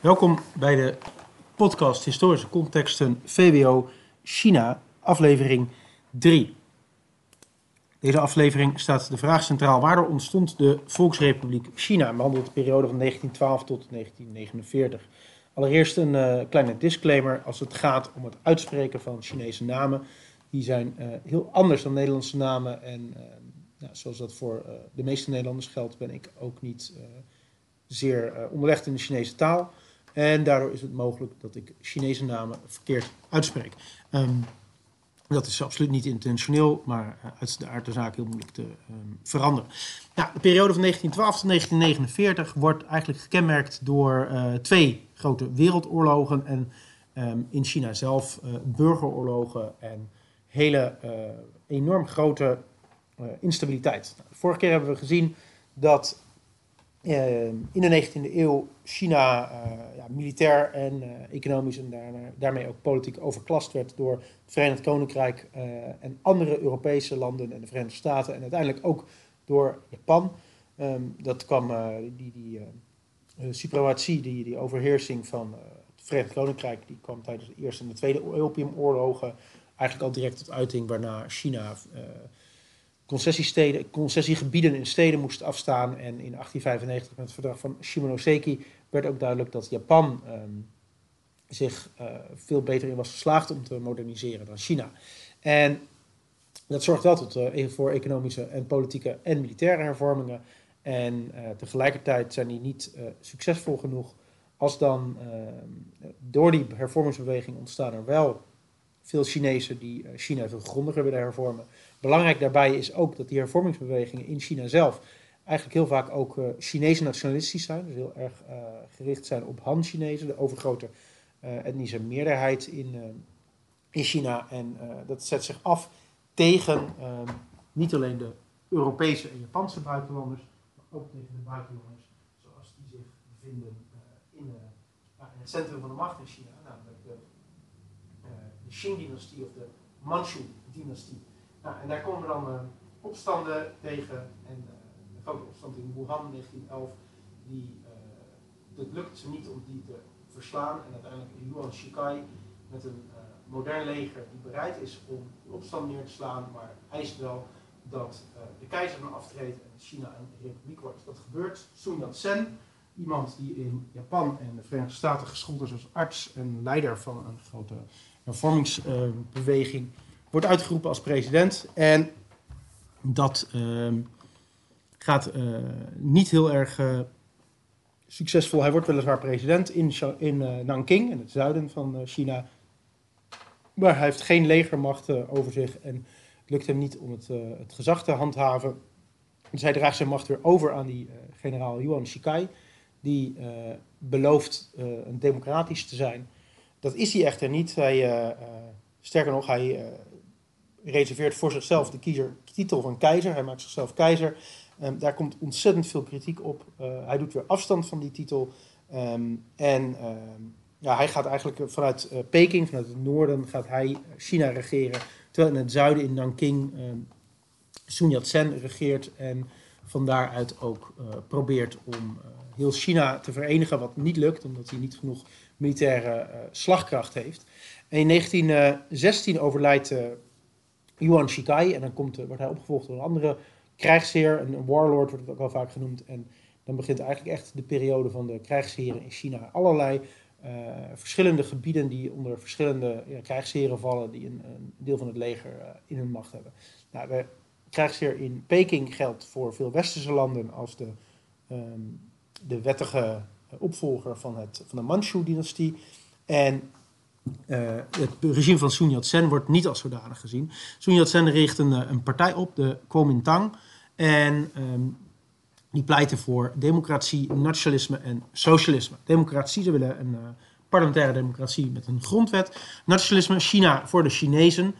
Welkom bij de podcast Historische Contexten VWO China, aflevering 3. Deze aflevering staat de vraag centraal: waardoor ontstond de Volksrepubliek China? En behandelt de periode van 1912 tot 1949. Allereerst een uh, kleine disclaimer als het gaat om het uitspreken van Chinese namen. Die zijn uh, heel anders dan Nederlandse namen. En nou, zoals dat voor de meeste Nederlanders geldt, ben ik ook niet zeer onderlegd in de Chinese taal. En daardoor is het mogelijk dat ik Chinese namen verkeerd uitspreek. Um, dat is absoluut niet intentioneel, maar uh, uit de aard der zaak heel moeilijk te um, veranderen. Ja, de periode van 1912 tot 1949 wordt eigenlijk gekenmerkt door uh, twee grote wereldoorlogen en um, in China zelf uh, burgeroorlogen en hele enorm grote instabiliteit. Nou, vorige keer hebben we gezien dat uh, in de 19e eeuw China uh, ja, militair en uh, economisch en daarmee ook politiek overklast werd door het Verenigd Koninkrijk en andere Europese landen en de Verenigde Staten en uiteindelijk ook door Japan. Um, dat kwam, die, die suprematie, die, die overheersing van het Verenigd Koninkrijk, die kwam tijdens de Eerste en de Tweede Opiumoorlogen eigenlijk al direct tot uiting, waarna China concessiesteden, concessiegebieden in steden moesten afstaan. En in 1895 met het verdrag van Shimonoseki werd ook duidelijk dat Japan um, zich uh, veel beter in was geslaagd om te moderniseren dan China. En dat zorgt wel uh, voor economische en politieke en militaire hervormingen. En uh, tegelijkertijd zijn die niet succesvol genoeg als dan ehm, door die hervormingsbeweging ontstaan er wel veel Chinezen die China veel grondiger willen hervormen. Belangrijk daarbij is ook dat die hervormingsbewegingen in China zelf eigenlijk heel vaak ook uh, Chinese nationalistisch zijn. Dus heel erg uh, gericht zijn op Han-Chinezen, de overgrote uh, etnische meerderheid in, in China. En dat zet zich af tegen ehm, niet alleen de Europese en Japanse buitenlanders, maar ook tegen de buitenlanders zoals die zich bevinden in, in, het centrum van de macht in China, namelijk de, de Qing-dynastie of de Manchu-dynastie. Nou, en daar komen dan uh, opstanden tegen. En uh, de grote opstand in Wuhan in 1911, die, uh, het lukt ze niet om die te verslaan. En uiteindelijk Yuan Shikai met een modern leger die bereid is om de opstand neer te slaan, maar eist wel dat de keizer van aftreedt en China een republiek wordt. Dat gebeurt. Sun Yat-sen, iemand die in Japan en de Verenigde Staten geschoold is als arts en leider van een grote hervormingsbeweging wordt uitgeroepen als president. En dat uh, gaat uh, niet heel erg uh, succesvol. Hij wordt weliswaar president in, in uh, Nanking, in het zuiden van China. Maar hij heeft geen legermacht over zich en het lukt hem niet om het, het gezag te handhaven. Dus hij draagt zijn macht weer over aan die generaal Yuan Shikai, die belooft een democratisch te zijn. Dat is hij echter niet. Hij, sterker nog, hij reserveert voor zichzelf de kiezer, titel van keizer. Hij maakt zichzelf keizer. Um, daar komt ontzettend veel kritiek op. Uh, hij doet weer afstand van die titel. Um, en um, ja, hij gaat eigenlijk vanuit uh, Peking, vanuit het noorden, gaat hij China regeren. Terwijl in het zuiden, in Nanking, Sun Yat-sen regeert. En van daaruit ook uh, probeert om heel China te verenigen. Wat niet lukt, omdat hij niet genoeg militaire slagkracht heeft. En in 1916 overlijdt Yuan Shikai. En dan komt, wordt hij opgevolgd door een andere krijgsheer, een warlord wordt het ook wel vaak genoemd. En dan begint eigenlijk echt de periode van de krijgsheren in China. Allerlei uh, verschillende gebieden die onder verschillende krijgsheren vallen, die een, deel van het leger uh, in hun macht hebben. Nou, de krijgsheer in Peking geldt voor veel westerse landen als de, um, de wettige opvolger van, het, van de Manchu-dynastie. En uh, het regime van Sun Yat-sen wordt niet als zodanig gezien. Sun Yat-sen richt een, een, partij op, de Kuomintang. En um, die pleiten voor democratie, nationalisme en socialisme. Democratie, ze willen een uh, parlementaire democratie met een grondwet. Nationalisme, China voor de Chinezen.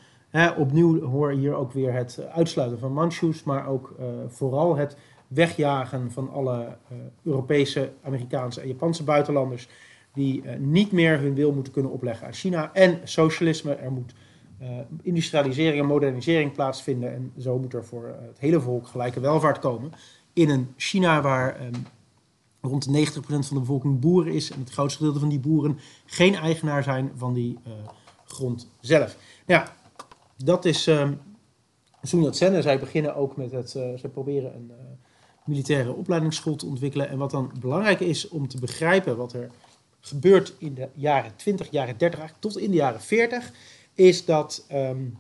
Opnieuw hoor hier ook weer het uitsluiten van Manchus, maar ook vooral het wegjagen van alle Europese, Amerikaanse en Japanse buitenlanders die uh, niet meer hun wil moeten kunnen opleggen aan China. En socialisme, er moet uh, industrialisering en modernisering plaatsvinden. En zo moet er voor uh, het hele volk gelijke welvaart komen. In een China waar um, rond de 90% van de bevolking boeren is en het grootste gedeelte van die boeren geen eigenaar zijn van die grond zelf. Nou ja, dat is um, Sun Yat-sen zij beginnen ook met het, uh, ze proberen een militaire opleidingsschool te ontwikkelen. En wat dan belangrijk is om te begrijpen wat er gebeurt in de jaren 20, jaren 30, tot in de jaren 40, is dat um,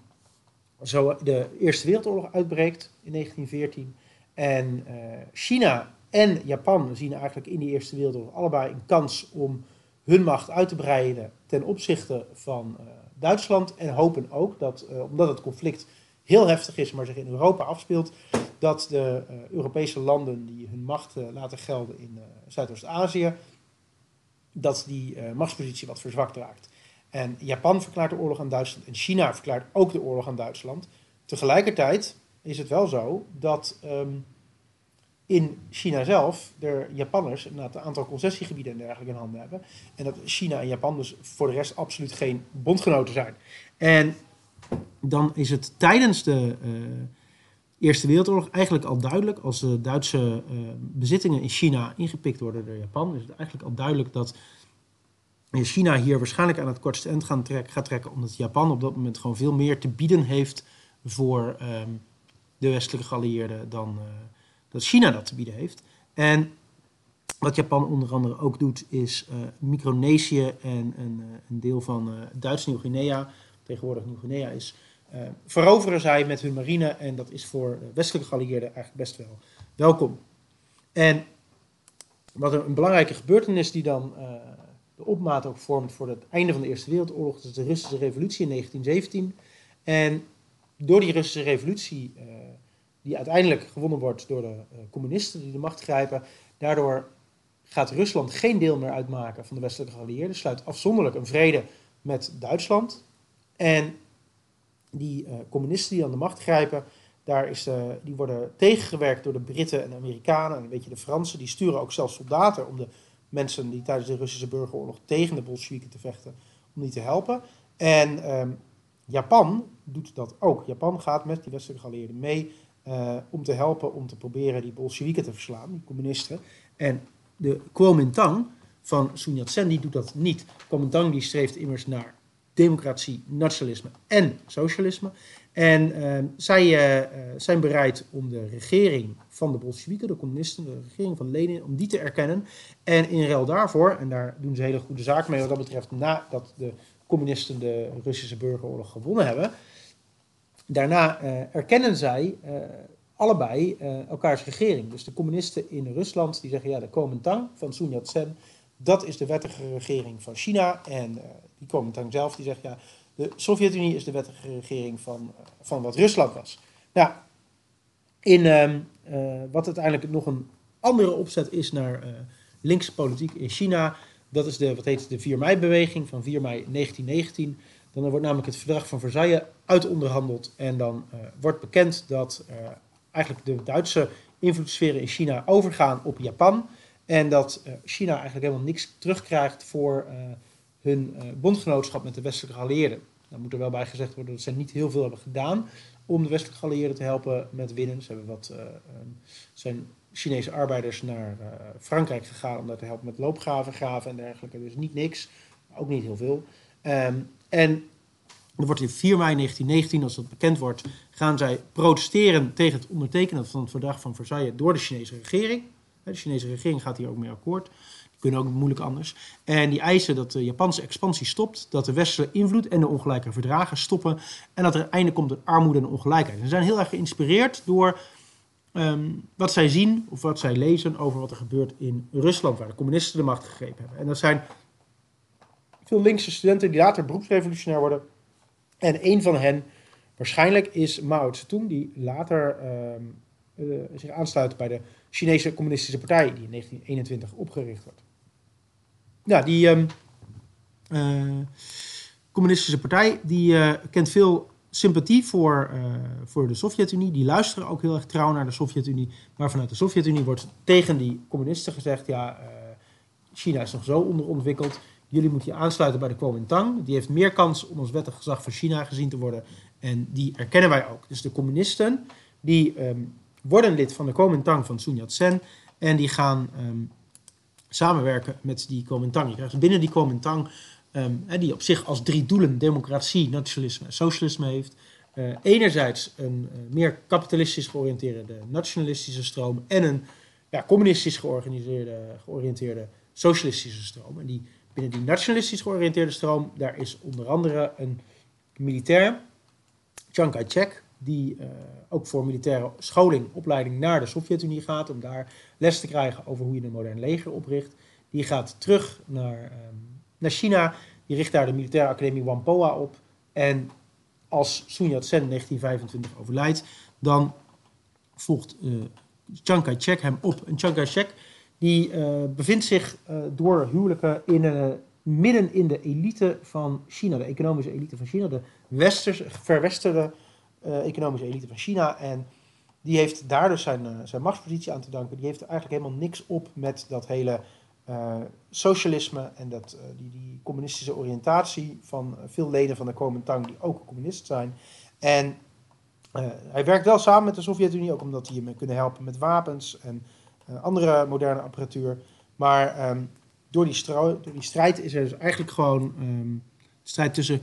zo de Eerste Wereldoorlog uitbreekt in 1914 en China en Japan zien eigenlijk in die Eerste Wereldoorlog allebei een kans om hun macht uit te breiden ten opzichte van uh, Duitsland. En hopen ook dat, uh, omdat het conflict heel heftig is, maar zich in Europa afspeelt, dat de Europese landen die hun macht laten gelden in Zuidoost-Azië, dat die machtspositie wat verzwakt raakt. En Japan verklaart de oorlog aan Duitsland en China verklaart ook de oorlog aan Duitsland. Tegelijkertijd is het wel zo dat um, in China zelf de Japanners een aantal concessiegebieden en dergelijke in handen hebben. En dat China en Japan dus voor de rest absoluut geen bondgenoten zijn. En dan is het tijdens de uh, Eerste Wereldoorlog eigenlijk al duidelijk, als de Duitse uh, bezittingen in China ingepikt worden door Japan, is het eigenlijk al duidelijk dat China hier waarschijnlijk aan het kortste eind gaat trekken, omdat Japan op dat moment gewoon veel meer te bieden heeft voor um, de westelijke geallieerden dan. Uh, dat China dat te bieden heeft. En wat Japan onder andere ook doet, is Micronesië en een, deel van uh, Duits Nieuw-Guinea, tegenwoordig Nieuw-Guinea is, veroveren zij met hun marine. En dat is voor westelijke geallieerden eigenlijk best wel welkom. En wat een, een belangrijke gebeurtenis die dan de opmaat ook vormt voor het einde van de Eerste Wereldoorlog, is de Russische Revolutie in 1917. En door die Russische Revolutie die uiteindelijk gewonnen wordt door de communisten die de macht grijpen. Daardoor gaat Rusland geen deel meer uitmaken van de westelijke geallieerden, sluit afzonderlijk een vrede met Duitsland. En die uh, communisten die aan de macht grijpen, daar is, uh, die worden tegengewerkt door de Britten en de Amerikanen en een beetje de Fransen. Die sturen ook zelfs soldaten om de mensen die tijdens de Russische burgeroorlog tegen de Bolsjewieken te vechten, om die te helpen. En um, Japan doet dat ook. Japan gaat met die westelijke geallieerden mee uh, om te helpen om te proberen die Bolsjewieken te verslaan, die communisten. En de Kuomintang van Sun Yat-sen die doet dat niet. Kuomintang die streeft immers naar democratie, nationalisme en socialisme. En uh, zij uh, zijn bereid om de regering van de Bolsjewieken, de communisten, de regering van Lenin, om die te erkennen. En in ruil daarvoor, en daar doen ze hele goede zaken mee wat dat betreft, nadat de communisten de Russische burgeroorlog gewonnen hebben, Daarna uh, erkennen zij allebei elkaars regering. Dus de communisten in Rusland die zeggen ja, de Kuomintang van Sun Yat-sen, dat is de wettige regering van China. En Kuomintang zelf die zegt ja, de Sovjet-Unie is de wettige regering van, van wat Rusland was. Nou, in ehm, wat uiteindelijk nog een andere opzet is naar linkse politiek in China, dat is de, wat heet de 4 mei-beweging van 4 mei 1919. Dan wordt namelijk het verdrag van Versailles uitonderhandeld en dan wordt bekend dat eigenlijk de Duitse invloedssferen in China overgaan op Japan. En dat China eigenlijk helemaal niks terugkrijgt voor hun bondgenootschap met de westelijke geallieerden. Daar moet er wel bij gezegd worden dat ze niet heel veel hebben gedaan om de westelijke geallieerden te helpen met winnen. Ze hebben wat, um, zijn Chinese arbeiders naar Frankrijk gegaan om daar te helpen met loopgraven, graven en dergelijke. Dus niet niks, ook niet heel veel. Um, en er wordt in 4 mei 1919, als dat bekend wordt, gaan zij protesteren tegen het ondertekenen van het verdrag van Versailles door de Chinese regering. De Chinese regering gaat hier ook mee akkoord. Kunnen ook moeilijk anders. En die eisen dat de Japanse expansie stopt, dat de westerse invloed en de ongelijke verdragen stoppen en dat er een einde komt aan armoede en ongelijkheid. Ze zijn heel erg geïnspireerd door um, wat zij zien of wat zij lezen over wat er gebeurt in Rusland, waar de communisten de macht gegrepen hebben. En dat zijn veel linkse studenten die later beroepsrevolutionair worden. En een van hen waarschijnlijk is Mao Zedong, die later uh, uh, zich aansluit bij de Chinese Communistische Partij, die in 1921 opgericht wordt. Ja, die um, uh, Communistische Partij die kent veel sympathie voor, voor de Sovjet-Unie. Die luisteren ook heel erg trouw naar de Sovjet-Unie. Maar vanuit de Sovjet-Unie wordt tegen die communisten gezegd: ja, China is nog zo onderontwikkeld jullie moeten je aansluiten bij de Kuomintang. Die heeft meer kans om als wettig gezag van China gezien te worden. En die erkennen wij ook. Dus de communisten, die um, worden lid van de Kuomintang van Sun Yat-sen. En die gaan um, samenwerken met die Kuomintang. Je krijgt binnen die Kuomintang, um, die op zich als drie doelen democratie, nationalisme en socialisme heeft. Uh, enerzijds een uh, meer kapitalistisch georiënteerde nationalistische stroom en een ja, communistisch georganiseerde, georiënteerde socialistische stroom. En die, binnen die nationalistisch georiënteerde stroom, daar is onder andere een militair, Chiang Kai-shek, die uh, ook voor militaire scholing, opleiding naar de Sovjet-Unie gaat, om daar les te krijgen over hoe je een modern leger opricht. Die gaat terug naar, um, naar China, die richt daar de militaire academie Whampoa op. En als Sun Yat-sen in 1925 overlijdt, dan volgt uh, Chiang Kai-shek hem op. En Chiang Kai-shek die uh, bevindt zich door huwelijken midden in de elite van China, de economische elite van China, de westers, verwesterde economische elite van China. En die heeft daar dus zijn, zijn machtspositie aan te danken. Die heeft eigenlijk helemaal niks op met dat hele socialisme en dat, die, die communistische oriëntatie van veel leden van de Kuomintang die ook communist zijn. En hij werkt wel samen met de Sovjet-Unie, ook omdat die hem kunnen helpen met wapens en andere moderne apparatuur. Maar um, door, die door, die strijd is er dus eigenlijk gewoon um, strijd tussen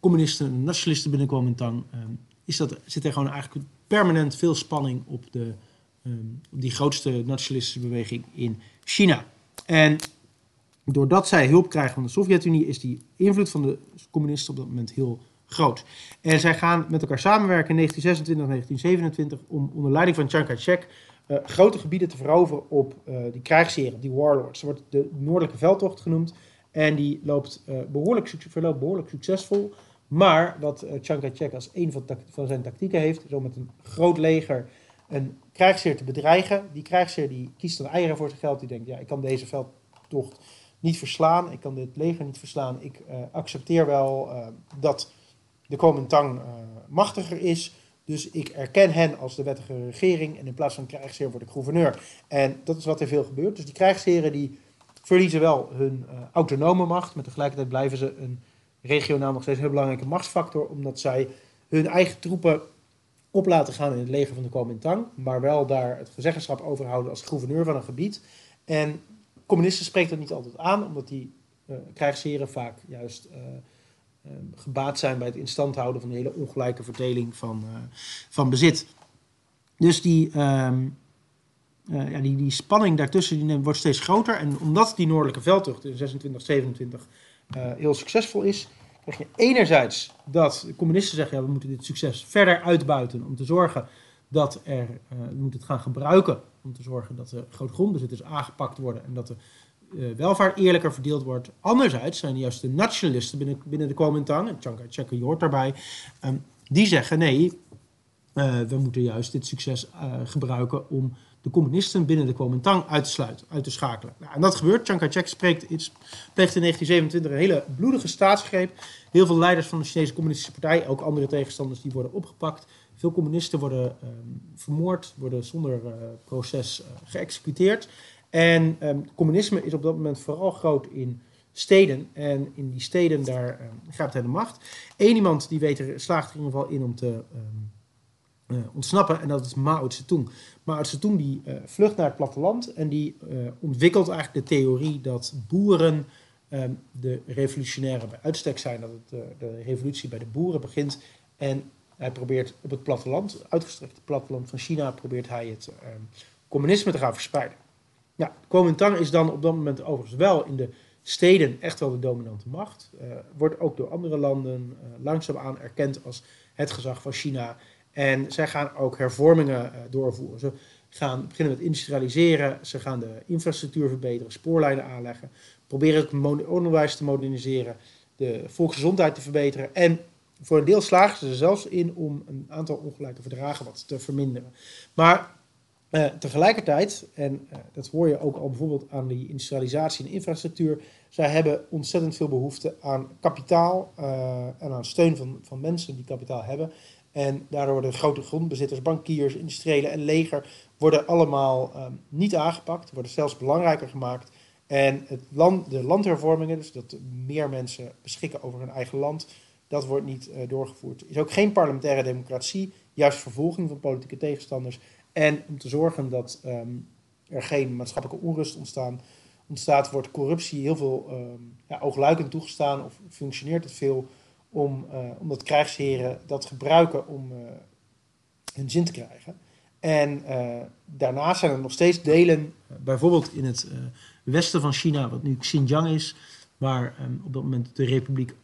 communisten en nationalisten binnen Kuomintang. Um, is dat, zit er gewoon eigenlijk permanent veel spanning op, de, op die grootste nationalistische beweging in China. En doordat zij hulp krijgen van de Sovjet-Unie, is die invloed van de communisten op dat moment heel groot. En zij gaan met elkaar samenwerken in 1926 1927 om onder leiding van Chiang Kai-shek uh, grote gebieden te veroveren op uh, die krijgsheren, die warlords. Ze wordt de Noordelijke Veldtocht genoemd. En die loopt, uh, behoorlijk, verloopt behoorlijk succesvol. Maar wat Chiang Kai-shek als een van, van, zijn tactieken heeft, om met een groot leger een krijgsheer te bedreigen. Die krijgsheer die kiest dan eieren voor zijn geld. Die denkt, ja, ik kan deze veldtocht niet verslaan. Ik kan dit leger niet verslaan. Ik accepteer wel dat de Kuomintang machtiger is. Dus ik erken hen als de wettige regering en in plaats van krijgsheer word ik gouverneur. En dat is wat er veel gebeurt. Dus die krijgsheren die verliezen wel hun uh, autonome macht, maar tegelijkertijd blijven ze een regionaal nog steeds heel belangrijke machtsfactor, omdat zij hun eigen troepen op laten gaan in het leger van de Kuomintang, maar wel daar het gezeggenschap overhouden als gouverneur van een gebied. En communisten spreken dat niet altijd aan, omdat die uh, krijgsheren vaak juist uh, uh, gebaat zijn bij het instand houden van de hele ongelijke verdeling van, uh, van bezit. Dus die, uh, ja, die, die spanning daartussen die wordt steeds groter. En omdat die noordelijke veldtocht in 26, 27 heel succesvol is, krijg je enerzijds dat de communisten zeggen: ja, we moeten dit succes verder uitbuiten om te zorgen dat er, we moeten het gaan gebruiken om te zorgen dat de grootgrondbezitters aangepakt worden en dat de uh, welvaart eerlijker verdeeld wordt. Anderzijds zijn juist de nationalisten binnen, binnen de Kuomintang, en Chiang Kai-shek hoort daarbij, um, die zeggen nee, we moeten juist dit succes gebruiken om de communisten binnen de Kuomintang uit te sluiten, uit te schakelen. Nou, en dat gebeurt. Chiang Kai-shek spreekt, pleegt in 1927 een hele bloedige staatsgreep. Heel veel leiders van de Chinese Communistische Partij, ook andere tegenstanders, die worden opgepakt. Veel communisten worden um, vermoord, worden zonder proces geëxecuteerd. En um, communisme is op dat moment vooral groot in steden. En in die steden, daar um, gaat hij de macht. Eén iemand die weet er, slaagt er in ieder geval in om te uh, ontsnappen. En dat is Mao Zedong. Mao Zedong die uh, vlucht naar het platteland. En die uh, ontwikkelt eigenlijk de theorie dat boeren de revolutionaire bij uitstek zijn. Dat het, de revolutie bij de boeren begint. En hij probeert op het platteland, uitgestrekt platteland van China, probeert hij het communisme te gaan verspreiden. Ja, Kuomintang is dan op dat moment overigens wel in de steden echt wel de dominante macht. Wordt ook door andere landen langzaamaan erkend als het gezag van China. En zij gaan ook hervormingen uh, doorvoeren. Ze gaan beginnen met industrialiseren, ze gaan de infrastructuur verbeteren, spoorlijnen aanleggen, proberen het onderwijs te moderniseren, de volksgezondheid te verbeteren. En voor een deel slagen ze er zelfs in om een aantal ongelijke verdragen wat te verminderen. Maar uh, tegelijkertijd, en uh, dat hoor je ook al bijvoorbeeld aan die industrialisatie en infrastructuur, zij hebben ontzettend veel behoefte aan kapitaal en aan steun van, van mensen die kapitaal hebben. En daardoor worden grote grondbezitters, bankiers, industriëlen en leger worden allemaal niet aangepakt, worden zelfs belangrijker gemaakt. En het land, de landhervormingen, dus dat meer mensen beschikken over hun eigen land, dat wordt niet doorgevoerd. Er is ook geen parlementaire democratie, juist vervolging van politieke tegenstanders en om te zorgen dat um, er geen maatschappelijke onrust ontstaat, wordt corruptie heel veel um, ja, oogluikend toegestaan of functioneert het veel om, uh, omdat krijgsheren dat gebruiken om uh, hun zin te krijgen. En uh, daarnaast zijn er nog steeds delen, bijvoorbeeld in het westen van China, wat nu Xinjiang is, waar um, op dat moment de Republiek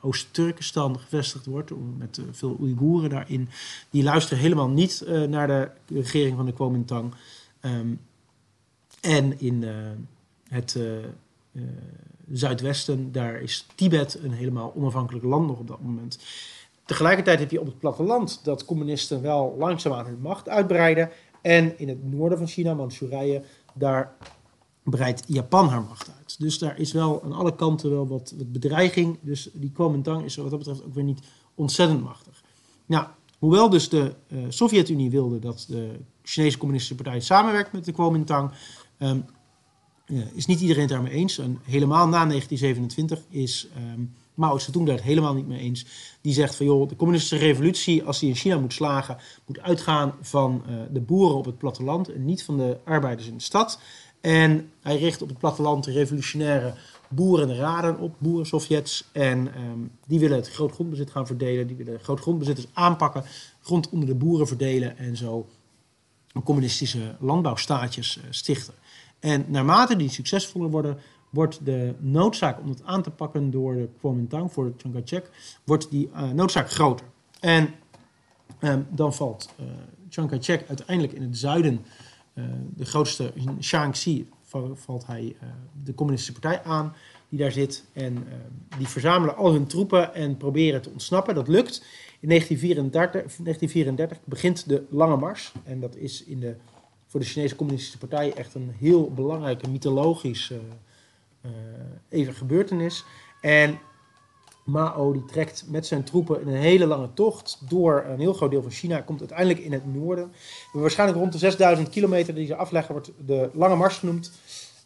Oost-Turkestan gevestigd wordt, met veel Oeigoeren daarin. Die luisteren helemaal niet naar de regering van de Kuomintang. Um, en in het zuidwesten, daar is Tibet een helemaal onafhankelijk land nog op dat moment. Tegelijkertijd heb je op het platteland dat communisten wel langzaamaan hun macht uitbreiden. En in het noorden van China, Manchurije, daar breidt Japan haar macht uit. Dus daar is wel aan alle kanten wel wat, wat bedreiging. Dus die Kuomintang is wat dat betreft ook weer niet ontzettend machtig. Nou, hoewel dus de uh, Sovjet-Unie wilde dat de Chinese Communistische Partij samenwerkt met de Kuomintang, uh, is niet iedereen het daarmee eens. En helemaal na 1927 is um, Mao Zedong daar het helemaal niet mee eens. Die zegt van joh, de communistische revolutie, als die in China moet slagen, moet uitgaan van uh, de boeren op het platteland en niet van de arbeiders in de stad. En hij richt op het platteland de revolutionaire boerenraden op, boerensovjets. En um, die willen het grootgrondbezit gaan verdelen. Die willen grootgrondbezitters aanpakken, grond onder de boeren verdelen en zo communistische landbouwstaatjes uh, stichten. En naarmate die succesvoller worden, wordt de noodzaak om het aan te pakken door de Kuomintang, voor Chiang Kai-shek, wordt die uh, noodzaak groter. En um, dan valt uh, Chiang Kai-shek uiteindelijk in het zuiden, uh, de grootste, in Shaanxi, valt hij de communistische partij aan die daar zit. En die verzamelen al hun troepen en proberen te ontsnappen. Dat lukt. In 1934, 1934 begint de Lange Mars. En dat is in de voor de Chinese Communistische Partij echt een heel belangrijke mythologische uh, even gebeurtenis. En Mao die trekt met zijn troepen een hele lange tocht door een heel groot deel van China, komt uiteindelijk in het noorden. Waarschijnlijk rond de 6000 kilometer die ze afleggen wordt de Lange Mars genoemd.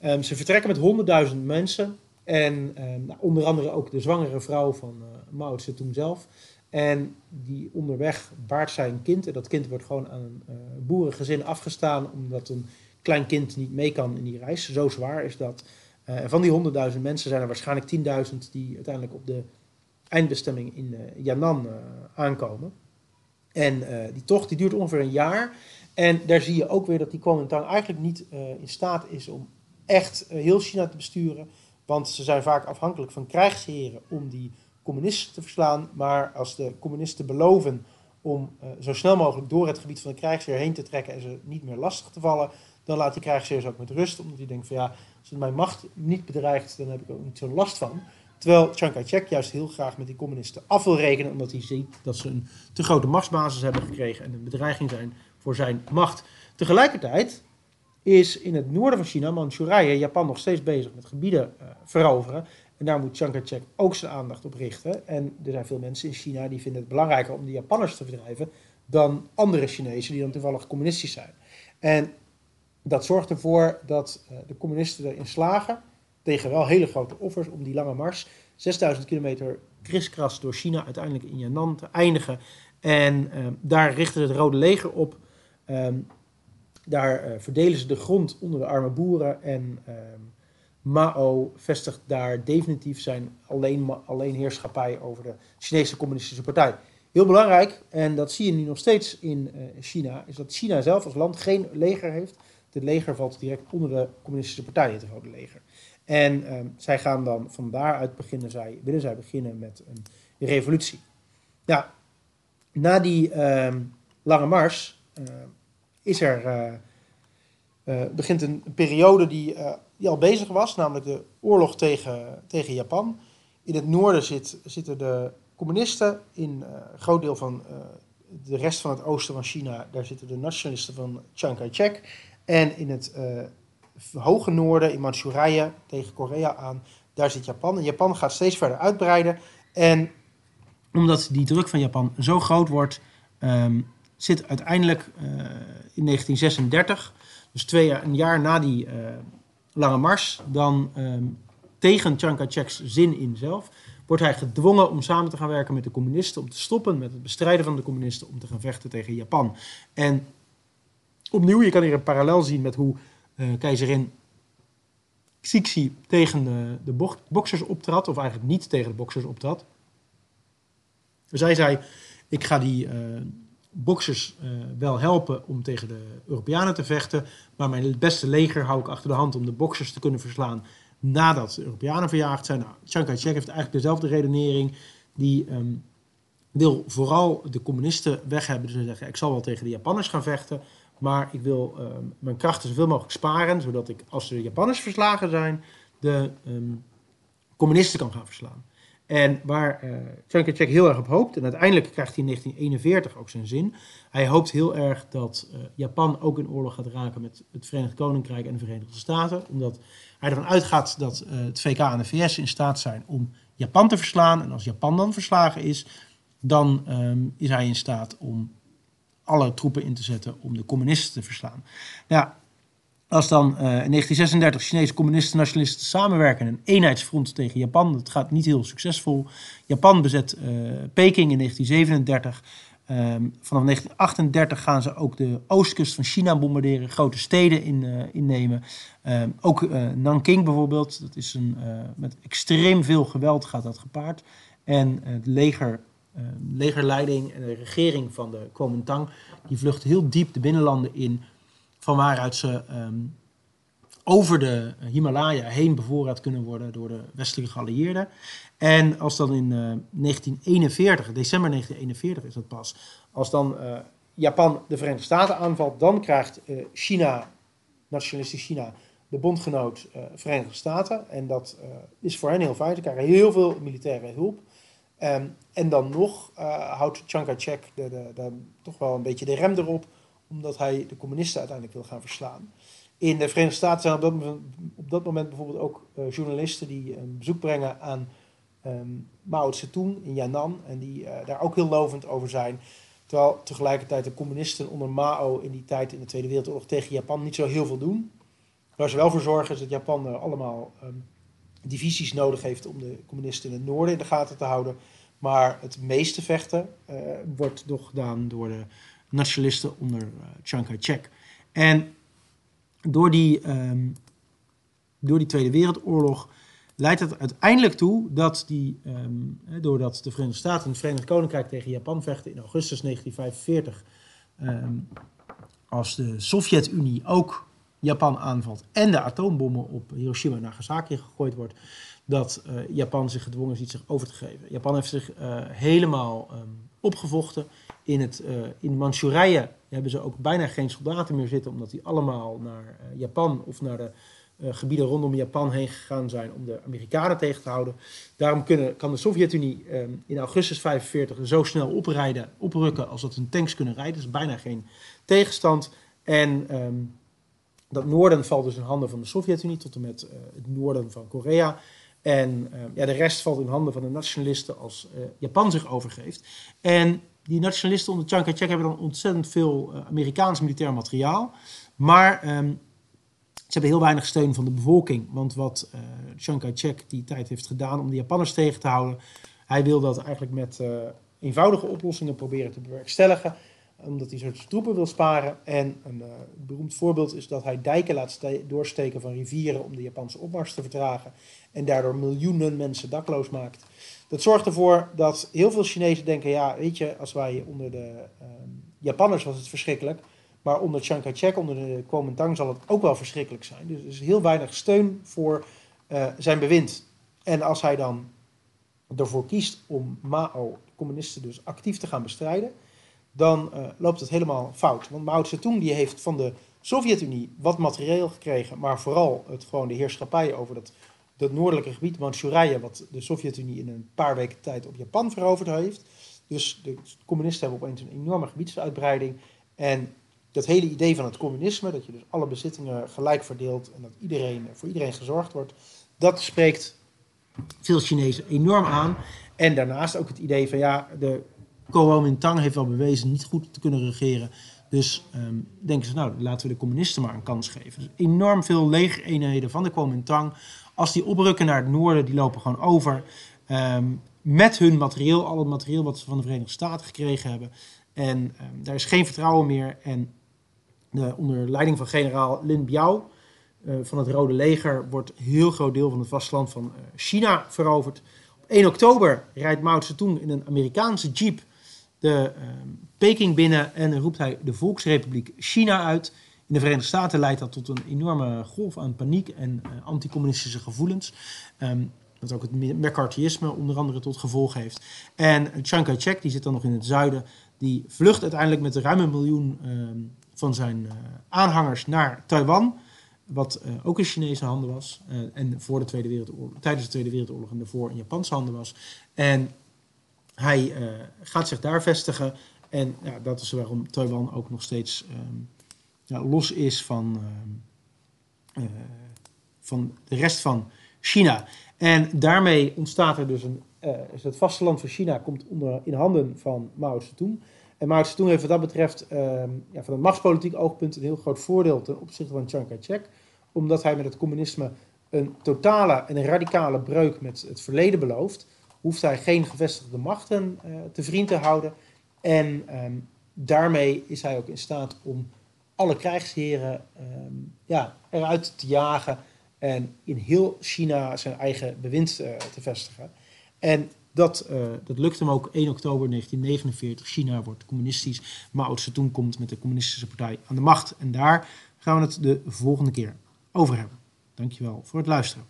Um, ze vertrekken met 100.000 mensen en um, nou, onder andere ook de zwangere vrouw van uh, Mao Zedong zelf. En die onderweg baart zij een kind. En dat kind wordt gewoon aan een uh, boerengezin afgestaan, omdat een klein kind niet mee kan in die reis. Zo zwaar is dat. Uh, en van die 100.000 mensen zijn er waarschijnlijk 10.000 die uiteindelijk op de eindbestemming in uh, Yan'an aankomen. En die tocht die duurt ongeveer een jaar. En daar zie je ook weer dat die Kuomintang eigenlijk niet in staat is om echt heel China te besturen. Want ze zijn vaak afhankelijk van krijgsheren om die communisten te verslaan. Maar als de communisten beloven om uh, zo snel mogelijk door het gebied van de krijgsheer heen te trekken en ze niet meer lastig te vallen, dan laat die krijgsheer ze ook met rust. Omdat hij denkt van ja, als het mijn macht niet bedreigt, dan heb ik ook niet zo'n last van. Terwijl Chiang Kai-shek juist heel graag met die communisten af wil rekenen, omdat hij ziet dat ze een te grote machtsbasis hebben gekregen en een bedreiging zijn voor zijn macht. Tegelijkertijd is in het noorden van China, Manchurije, Japan nog steeds bezig met gebieden uh, veroveren. En daar moet Chiang Kai-shek ook zijn aandacht op richten. En er zijn veel mensen in China die vinden het belangrijker om de Japanners te verdrijven dan andere Chinezen die dan toevallig communistisch zijn. En dat zorgt ervoor dat uh, de communisten erin slagen, tegen wel hele grote offers, om die lange mars, 6000 kilometer kriskras door China, uiteindelijk in Yan'an te eindigen. En uh, daar richten het Rode Leger op. Um, daar uh, verdelen ze de grond onder de arme boeren en um, Mao vestigt daar definitief zijn alleen, alleenheerschappij over de Chinese Communistische Partij. Heel belangrijk, en dat zie je nu nog steeds in uh, China, is dat China zelf als land geen leger heeft. Het leger valt direct onder de Communistische Partij, het Rode Leger. En um, zij gaan dan van daaruit beginnen, zij, willen zij beginnen met een revolutie. Nou, na die um, lange mars uh, is er, uh, begint een periode die die al bezig was, namelijk de oorlog tegen, tegen Japan. In het noorden zit, zitten de communisten, in uh, een groot deel van uh, de rest van het oosten van China, daar zitten de nationalisten van Chiang Kai-shek. En in het uh, hoge noorden, in Manchurije, tegen Korea aan, daar zit Japan. En Japan gaat steeds verder uitbreiden. En omdat die druk van Japan zo groot wordt, um, zit uiteindelijk in 1936, dus twee jaar, een jaar na die Lange Mars dan um, tegen Chiang Kai-shek's zin in zelf, wordt hij gedwongen om samen te gaan werken met de communisten, om te stoppen met het bestrijden van de communisten, om te gaan vechten tegen Japan. En opnieuw, je kan hier een parallel zien met hoe uh, keizerin Xixi tegen de, de boxers optrad, of eigenlijk niet tegen de boxers optrad. Zij zei, ik ga die eh, boxers eh, wel helpen om tegen de Europeanen te vechten, maar mijn beste leger hou ik achter de hand om de boxers te kunnen verslaan nadat de Europeanen verjaagd zijn. Nou, Chiang Kai-shek heeft eigenlijk dezelfde redenering. Die ehm, wil vooral de communisten weg hebben. Dus hij zegt, ik zal wel tegen de Japanners gaan vechten, maar ik wil ehm, mijn krachten zoveel mogelijk sparen, zodat ik als de Japanners verslagen zijn, de ehm, communisten kan gaan verslaan. En waar uh, Chiang Kai-shek heel erg op hoopt, en uiteindelijk krijgt hij in 1941 ook zijn zin. Hij hoopt heel erg dat uh, Japan ook in oorlog gaat raken met het Verenigd Koninkrijk en de Verenigde Staten. Omdat hij ervan uitgaat dat uh, het VK en de VS in staat zijn om Japan te verslaan. En als Japan dan verslagen is, dan um, is hij in staat om alle troepen in te zetten om de communisten te verslaan. Nou, als dan uh, in 1936 Chinese communisten en nationalisten samenwerken een eenheidsfront tegen Japan, dat gaat niet heel succesvol. Japan bezet uh, Peking in 1937. Um, vanaf 1938 gaan ze ook de oostkust van China bombarderen, grote steden in, uh, innemen. Um, ook Nanking bijvoorbeeld, dat is een, met extreem veel geweld gaat dat gepaard. En het leger, legerleiding en de regering van de Kuomintang, die vlucht heel diep de binnenlanden in van waaruit ze um, over de Himalaya heen bevoorraad kunnen worden door de westelijke geallieerden. En als dan in uh, 1941, december 1941 is dat pas, als dan uh, Japan de Verenigde Staten aanvalt, dan krijgt uh, China, nationalistisch China, de bondgenoot Verenigde Staten. En dat is voor hen heel fijn. Ze krijgen heel veel militaire hulp. Um, en dan nog houdt Chiang Kai-shek de, de, toch wel een beetje de rem erop omdat hij de communisten uiteindelijk wil gaan verslaan. In de Verenigde Staten zijn op dat moment, bijvoorbeeld ook uh, journalisten die een bezoek brengen aan um, Mao Zedong in Yan'an en die uh, daar ook heel lovend over zijn. Terwijl tegelijkertijd de communisten onder Mao in die tijd in de Tweede Wereldoorlog tegen Japan niet zo heel veel doen. Waar ze wel voor zorgen is dat Japan uh, allemaal um, divisies nodig heeft om de communisten in het noorden in de gaten te houden. Maar het meeste vechten wordt toch gedaan door de nationalisten onder uh, Chiang Kai-shek. En door die, um, door die Tweede Wereldoorlog leidt het uiteindelijk toe dat die, um, doordat de Verenigde Staten en het Verenigd Koninkrijk tegen Japan vechten in augustus 1945, um, als de Sovjet-Unie ook Japan aanvalt en de atoombommen op Hiroshima en Nagasaki gegooid wordt, dat uh, Japan zich gedwongen ziet zich over te geven. Japan heeft zich uh, helemaal opgevochten. In, het, uh, in Manchurije hebben ze ook bijna geen soldaten meer zitten, omdat die allemaal naar Japan of naar de gebieden rondom Japan heen gegaan zijn om de Amerikanen tegen te houden. Daarom kunnen, kan de Sovjet-Unie um, in augustus 1945 zo snel oprijden, oprukken als dat hun tanks kunnen rijden. Dus bijna geen tegenstand. En um, dat noorden valt dus in handen van de Sovjet-Unie tot en met het noorden van Korea. En uh, ja, de rest valt in handen van de nationalisten als uh, Japan zich overgeeft. En die nationalisten onder Chiang Kai-shek hebben dan ontzettend veel uh, Amerikaans militair materiaal. Maar um, ze hebben heel weinig steun van de bevolking. Want wat Chiang Kai-shek die tijd heeft gedaan om de Japanners tegen te houden... hij wil dat eigenlijk met eenvoudige oplossingen proberen te bewerkstelligen omdat hij soort troepen wil sparen. En een uh, beroemd voorbeeld is dat hij dijken laat doorsteken van rivieren om de Japanse opmars te vertragen. En daardoor miljoenen mensen dakloos maakt. Dat zorgt ervoor dat heel veel Chinezen denken: ja, weet je, als wij onder de uh, Japanners was het verschrikkelijk. Maar onder Chiang Kai-shek, onder de Kuomintang, zal het ook wel verschrikkelijk zijn. Dus er is heel weinig steun voor uh, zijn bewind. En als hij dan ervoor kiest om Mao, de communisten, dus actief te gaan bestrijden dan uh, loopt het helemaal fout. Want Mao Zedong die heeft van de Sovjet-Unie wat materieel gekregen, maar vooral het, gewoon de heerschappij over dat, dat noordelijke gebied, Manchurije, wat de Sovjet-Unie in een paar weken tijd op Japan veroverd heeft. Dus de communisten hebben opeens een enorme gebiedsuitbreiding. En dat hele idee van het communisme, dat je dus alle bezittingen gelijk verdeelt en dat iedereen, voor iedereen gezorgd wordt, dat spreekt veel Chinezen enorm aan. En daarnaast ook het idee van ja, de Kuomintang heeft wel bewezen niet goed te kunnen regeren. Dus um, denken ze, nou, laten we de communisten maar een kans geven. Enorm veel legereenheden van de Kuomintang. Als die oprukken naar het noorden, die lopen gewoon over. Um, met hun materieel, al het materieel wat ze van de Verenigde Staten gekregen hebben. En um, daar is geen vertrouwen meer. En de, onder leiding van generaal Lin Biao, van het Rode Leger wordt een heel groot deel van het vasteland van China veroverd. Op 1 oktober rijdt Mao Zedong in een Amerikaanse jeep de Peking binnen en roept hij de Volksrepubliek China uit. In de Verenigde Staten leidt dat tot een enorme golf aan paniek en uh, anticommunistische gevoelens. Um, wat ook het McCarthyisme onder andere tot gevolg heeft. En Chiang Kai-shek, die zit dan nog in het zuiden, die vlucht uiteindelijk met ruim een miljoen ehm, van zijn uh, aanhangers naar Taiwan. Wat uh, ook in Chinese handen was. en voor de Tweede Wereldoorlog, tijdens de Tweede Wereldoorlog en daarvoor in Japanse handen was. En hij gaat zich daar vestigen. En ja, dat is waarom Taiwan ook nog steeds um, ja, los is van, uh, van de rest van China. En daarmee ontstaat er dus een. Uh, het vasteland van China komt onder, in handen van Mao Zedong. En Mao Zedong heeft wat dat betreft ehm, ja, van een machtspolitiek oogpunt een heel groot voordeel ten opzichte van Chiang Kai-shek. Omdat hij met het communisme een totale en een radicale breuk met het verleden belooft, hoeft hij geen gevestigde machten uh, te vriend te houden. En um, daarmee is hij ook in staat om alle krijgsheren um, ja, eruit te jagen en in heel China zijn eigen bewind uh, te vestigen. En dat, uh, dat lukt hem ook 1 oktober 1949. China wordt communistisch. Mao Zedong komt met de communistische partij aan de macht. En daar gaan we het de volgende keer over hebben. Dankjewel voor het luisteren.